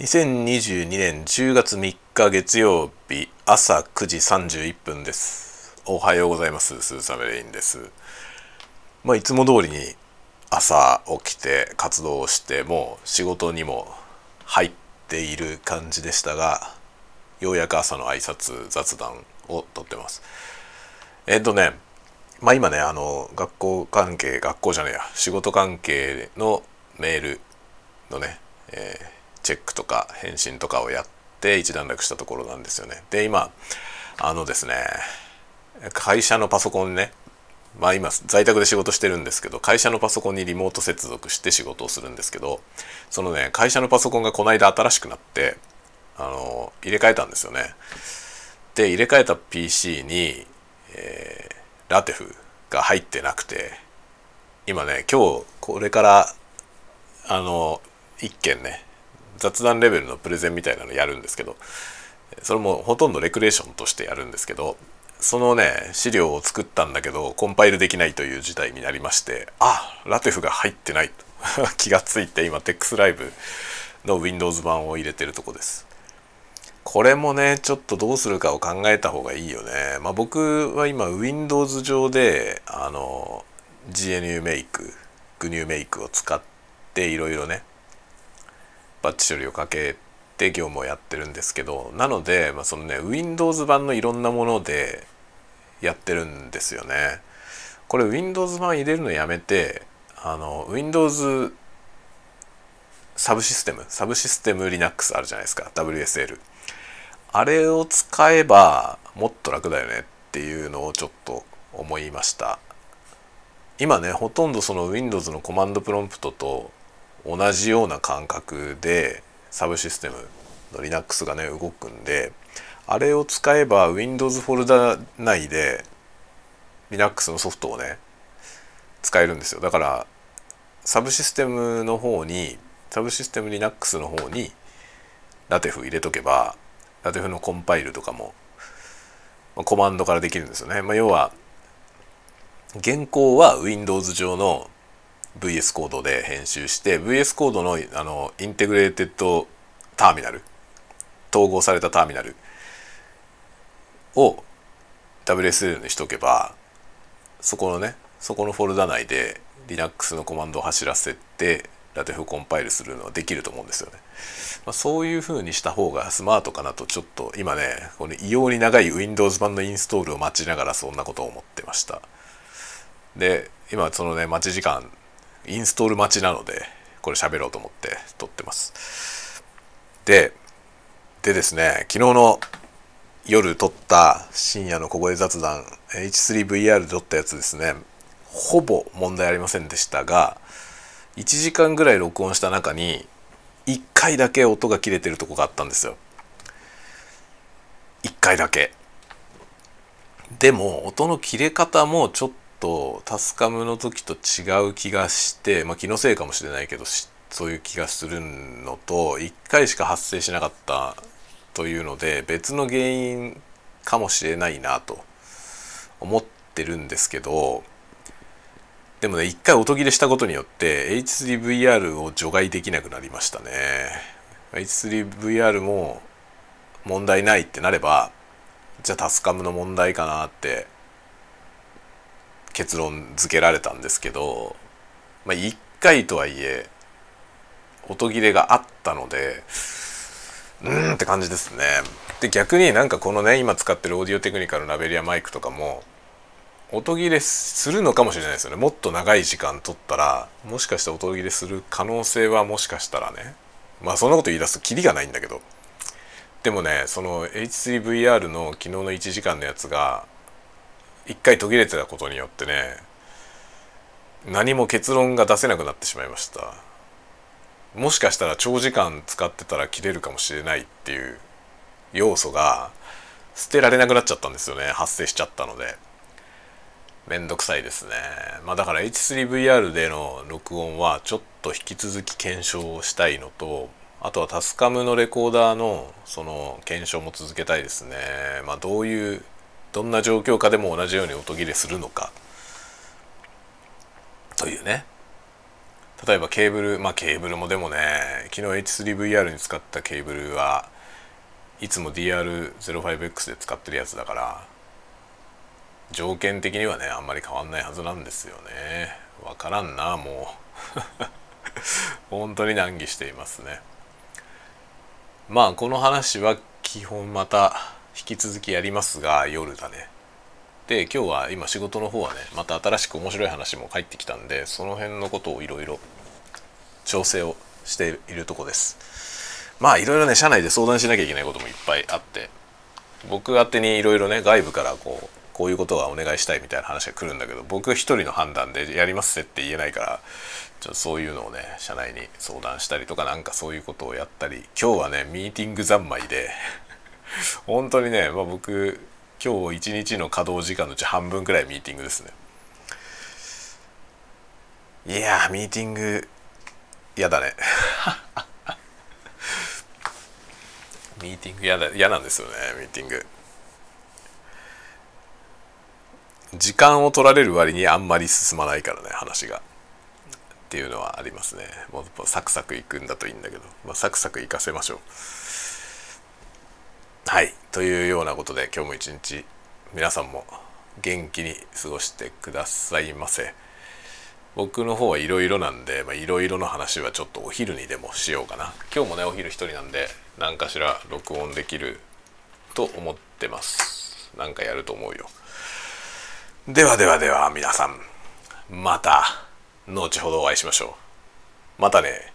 2022年10月3日月曜日朝9時31分です。おはようございます。スーサメレインです。まあいつも通りに朝起きて活動をしてもう仕事にも入っている感じでしたがようやく朝の挨拶雑談をとってます。えっとねまあ今ねあの学校関係学校じゃねえや仕事関係のメールのね、えーチェックとか返信とかをやって一段落したところなんですよね。で今あのですね会社のパソコンねまあ今在宅で仕事してるんですけど会社のパソコンにリモート接続して仕事をするんですけどそのね会社のパソコンがこの間新しくなってあの入れ替えたんですよね。で入れ替えた PC に、えー、ラテフが入ってなくて今ね今日これからあの一件ね雑談レベルのプレゼンみたいなのやるんですけどそれもほとんどレクレーションとしてやるんですけどそのね資料を作ったんだけどコンパイルできないという事態になりましてあラテフが入ってない 気がついて今 TEX ライブの Windows 版を入れてるとこです。これもねちょっとどうするかを考えた方がいいよね。まあ僕は今 Windows 上であの GNU メイク GNU メイクを使っていろいろねバッチ処理をかけて業務をやってるんですけどなので、まあ、そのね Windows 版のいろんなものでやってるんですよね。これ Windows 版入れるのやめてあの Windows サブシステムサブシステム Linux あるじゃないですか WSL あれを使えばもっと楽だよねっていうのをちょっと思いました今ねほとんどその Windows のコマンドプロンプトと同じような感覚でサブシステムの Linux がね動くんであれを使えば Windows フォルダ内で Linux のソフトをね使えるんですよ。だからサブシステムの方にサブシステム Linux の方にLaTeX 入れとけば LaTeX のコンパイルとかもまコマンドからできるんですよね、まあ、要は原稿は Windows 上の VS コードで編集して VS コードのあのインテグレーテッドターミナル統合されたターミナルを WSL にしとけばそこのねそこのフォルダ内で Linux のコマンドを走らせてラテフコンパイルするのはできると思うんですよね。まあ、そういう風にした方がスマートかなとちょっと今ねこの異様に長い Windows 版のインストールを待ちながらそんなことを思ってました。で今そのね待ち時間インストール待ちなのでこれ喋ろうと思って撮ってます。ででですね昨日の夜撮った深夜の小声雑談 H3VR で撮ったやつですねほぼ問題ありませんでしたが1時間ぐらい録音した中に1回だけ音が切れてるとこがあったんですよ。1回だけ。でも音の切れ方もちょっととタスカムの時と違う気がしてまあ気のせいかもしれないけどそういう気がするのと1回しか発生しなかったというので別の原因かもしれないなと思ってるんですけどでもね一回音切れしたことによって H3VR を除外できなくなりましたね。H3VR も問題ないってなればじゃあタスカムの問題かなって結論付けられたんですけど、まあ、1回とはいえ音切れがあったのでうーんって感じですね。で逆になんかこのね今使ってるオーディオテクニカルラベリアマイクとかも音切れするのかもしれないですよね。もっと長い時間取ったらもしかしたら音切れする可能性はもしかしたらね。まあそんなこと言い出すとキリがないんだけど。でもねその H3VR の昨日の1時間のやつが一回途切れてたことによってね何も結論が出せなくなってしまいました。もしかしたら長時間使ってたら切れるかもしれないっていう要素が捨てられなくなっちゃったんですよね。発生しちゃったので。めんどくさいですね。まあだから H3VR での録音はちょっと引き続き検証をしたいのとあとはタスカムのレコーダーのその検証も続けたいですね。まあどういうどんな状況下でも同じように音切れするのか。というね。例えばケーブルまあケーブルもでもね昨日 H3VR に使ったケーブルはいつも DR05X で使ってるやつだから条件的にはねあんまり変わんないはずなんですよね。わからんなもう。本当に難儀していますね。まあこの話は基本また引き続きやりますが夜だね。で今日は今仕事の方はねまた新しく面白い話も返ってきたんでその辺のことをいろいろ調整をしているとこです。まあいろいろね社内で相談しなきゃいけないこともいっぱいあって僕宛てにいろいろね外部からこうこういうことはお願いしたいみたいな話が来るんだけど僕一人の判断でやりますって言えないからちょっとそういうのをね社内に相談したりとかなんかそういうことをやったり今日はねミーティング三昧で本当にね、まあ、僕今日一日の稼働時間のうち半分くらいミーティングですね。いやミーティング嫌だね。ミーティング嫌だ嫌なんですよねミーティング。時間を取られる割にあんまり進まないからね話が。っていうのはありますね。もうサクサクいくんだといいんだけど、まあ、サクサクいかせましょう。はい。というようなことで今日も一日皆さんも元気に過ごしてくださいませ。僕の方はいろいろなんでいろいろの話はちょっとお昼にでもしようかな。今日もねお昼一人なんで何かしら録音できると思ってます。なんかやると思うよ。ではではでは皆さんまた後ほどお会いしましょう。またね。